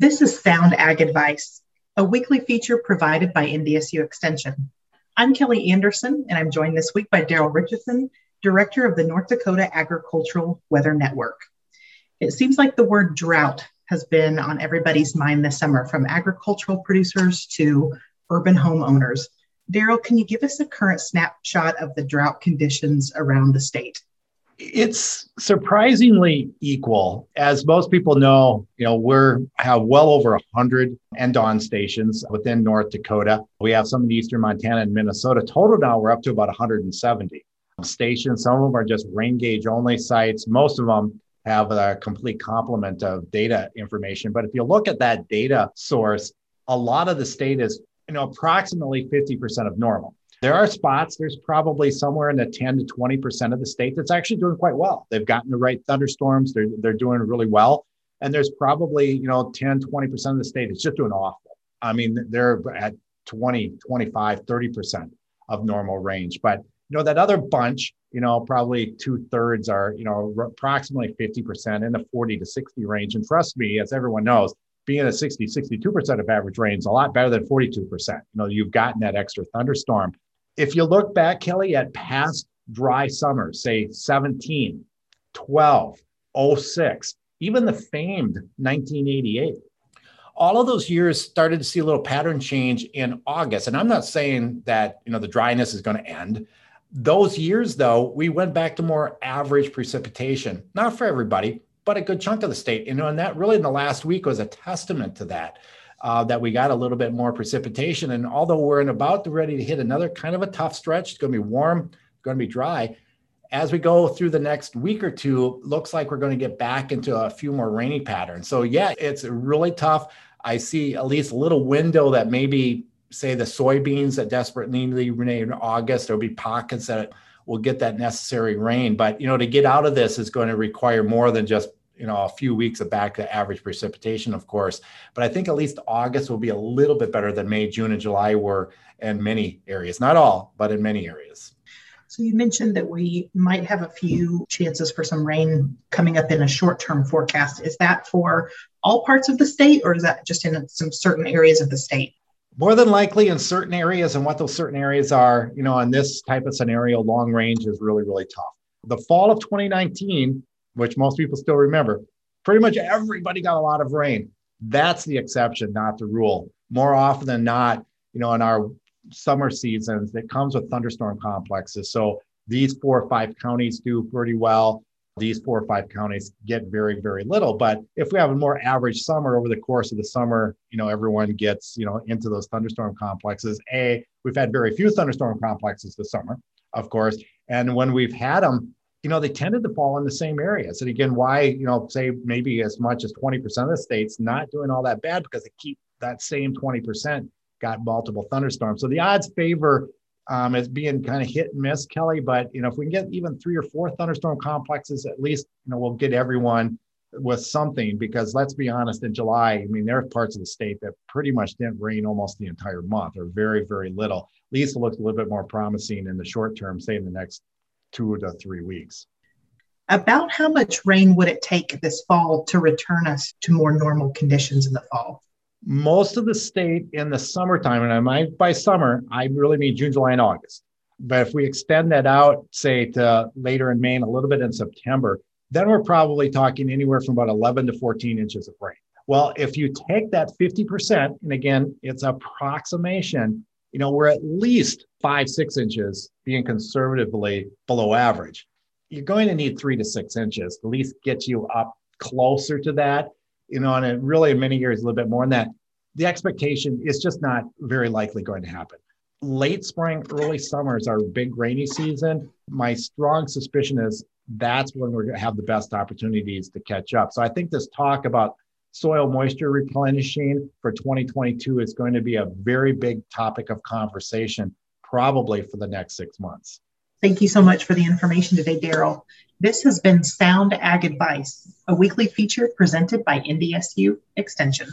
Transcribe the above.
This is Sound Ag Advice, a weekly feature provided by NDSU Extension. I'm Kelli Anderson, and I'm joined this week by Daryl Ritchison, Director of the North Dakota Agricultural Weather Network. It seems like the word drought has been on everybody's mind this summer, from agricultural producers to urban homeowners. Daryl, can you give us a current snapshot of the drought conditions around the state? It's surprisingly equal. As most people know, you know, we're have well over 100 NDAWN stations within North Dakota. We have some in eastern Montana and Minnesota. Total now we're up to about 170 stations. Some of them are just rain gauge only sites. Most of them have a complete complement of data information. But if you look at that data source, a lot of the state is, you know, approximately 50% of normal. There are spots, there's probably somewhere in the 10 to 20% of the state that's actually doing quite well. They've gotten the right thunderstorms, they're, they're doing really well. And there's probably, you know, 10, 20% of the state that's just doing awful. I mean, they're at 20, 25, 30% of normal range. But, you know, that other bunch, you know, probably two thirds are, you know, approximately 50% in the 40 to 60 range. And trust me, as everyone knows, being at 60, 62% of average rain is a lot better than 42%. You know, you've gotten that extra thunderstorm if you look back, Kelli, at past dry summers, say 17, 12, 06, even the famed 1988, all of those years started to see a little pattern change in August. And I'm not saying that, you know, the dryness is going to end. Those years, though, we went back to more average precipitation, not for everybody, but a good chunk of the state. You know, and that really in the last week was a testament to that uh, that we got a little bit more precipitation. And although we're in about to ready to hit another kind of a tough stretch, it's going to be warm, going to be dry. As we go through the next week or two, looks like we're going to get back into a few more rainy patterns. So yeah, it's really tough. I see at least a little window that maybe say the soybeans that desperately need in August. There'll be pockets that will get that necessary rain. But you know, to get out of this is going to require more than just you know a few weeks of back to average precipitation of course. But i think at least august will be a little bit better than may. June and july were in many areas not all but in many areas. So you mentioned that we might have a few chances for some rain coming up in a short-term forecast. Is that for all parts of the state or is that just in some certain areas of the state? More than likely in certain areas and what those certain areas are you know in this type of scenario long range is really really tough. The fall of 2019 which most people still remember, pretty much everybody got a lot of rain. That's the exception, not the rule. More often than not, you know, in our summer seasons, it comes with thunderstorm complexes. So these four or five counties do pretty well. These four or five counties get very, very little. But if we have a more average summer over the course of the summer, you know, everyone gets, you know, into those thunderstorm complexes. A, we've had very few thunderstorm complexes this summer, of course. And when we've had them, you know, they tended to fall in the same areas. And again, why, you know, say maybe as much as 20% of the states not doing all that bad because they keep that same 20% got multiple thunderstorms. So the odds favor um, as being kind of hit and miss, Kelli. But, you know, if we can get even three or four thunderstorm complexes, at least, you know, we'll get everyone with something because let's be honest, in July, I mean, there are parts of the state that pretty much didn't rain almost the entire month or very, very little. At least it looks a little bit more promising in the short term, say in the next two to three weeks. About how much rain would it take this fall to return us to more normal conditions in the fall? Most of the state in the summertime, and I might by summer, I really mean June, July, and August. But if we extend that out, say to later in May and a little bit in September, then we're probably talking anywhere from about 11 to 14 inches of rain. Well, if you take that 50%, and again, it's approximation, you know, we're at least five, six inches being conservatively below average. You're going to need three to six inches to at least get you up closer to that, you know, and it really in many years a little bit more than that. The expectation is just not very likely going to happen. Late spring, early summer is our big rainy season. My strong suspicion is that's when we're going to have the best opportunities to catch up. So I think this talk about soil moisture replenishing for 2022 is going to be a very big topic of conversation, probably for the next six months. Thank you so much for the information today, Daryl. This has been Sound Ag Advice, a weekly feature presented by NDSU Extension.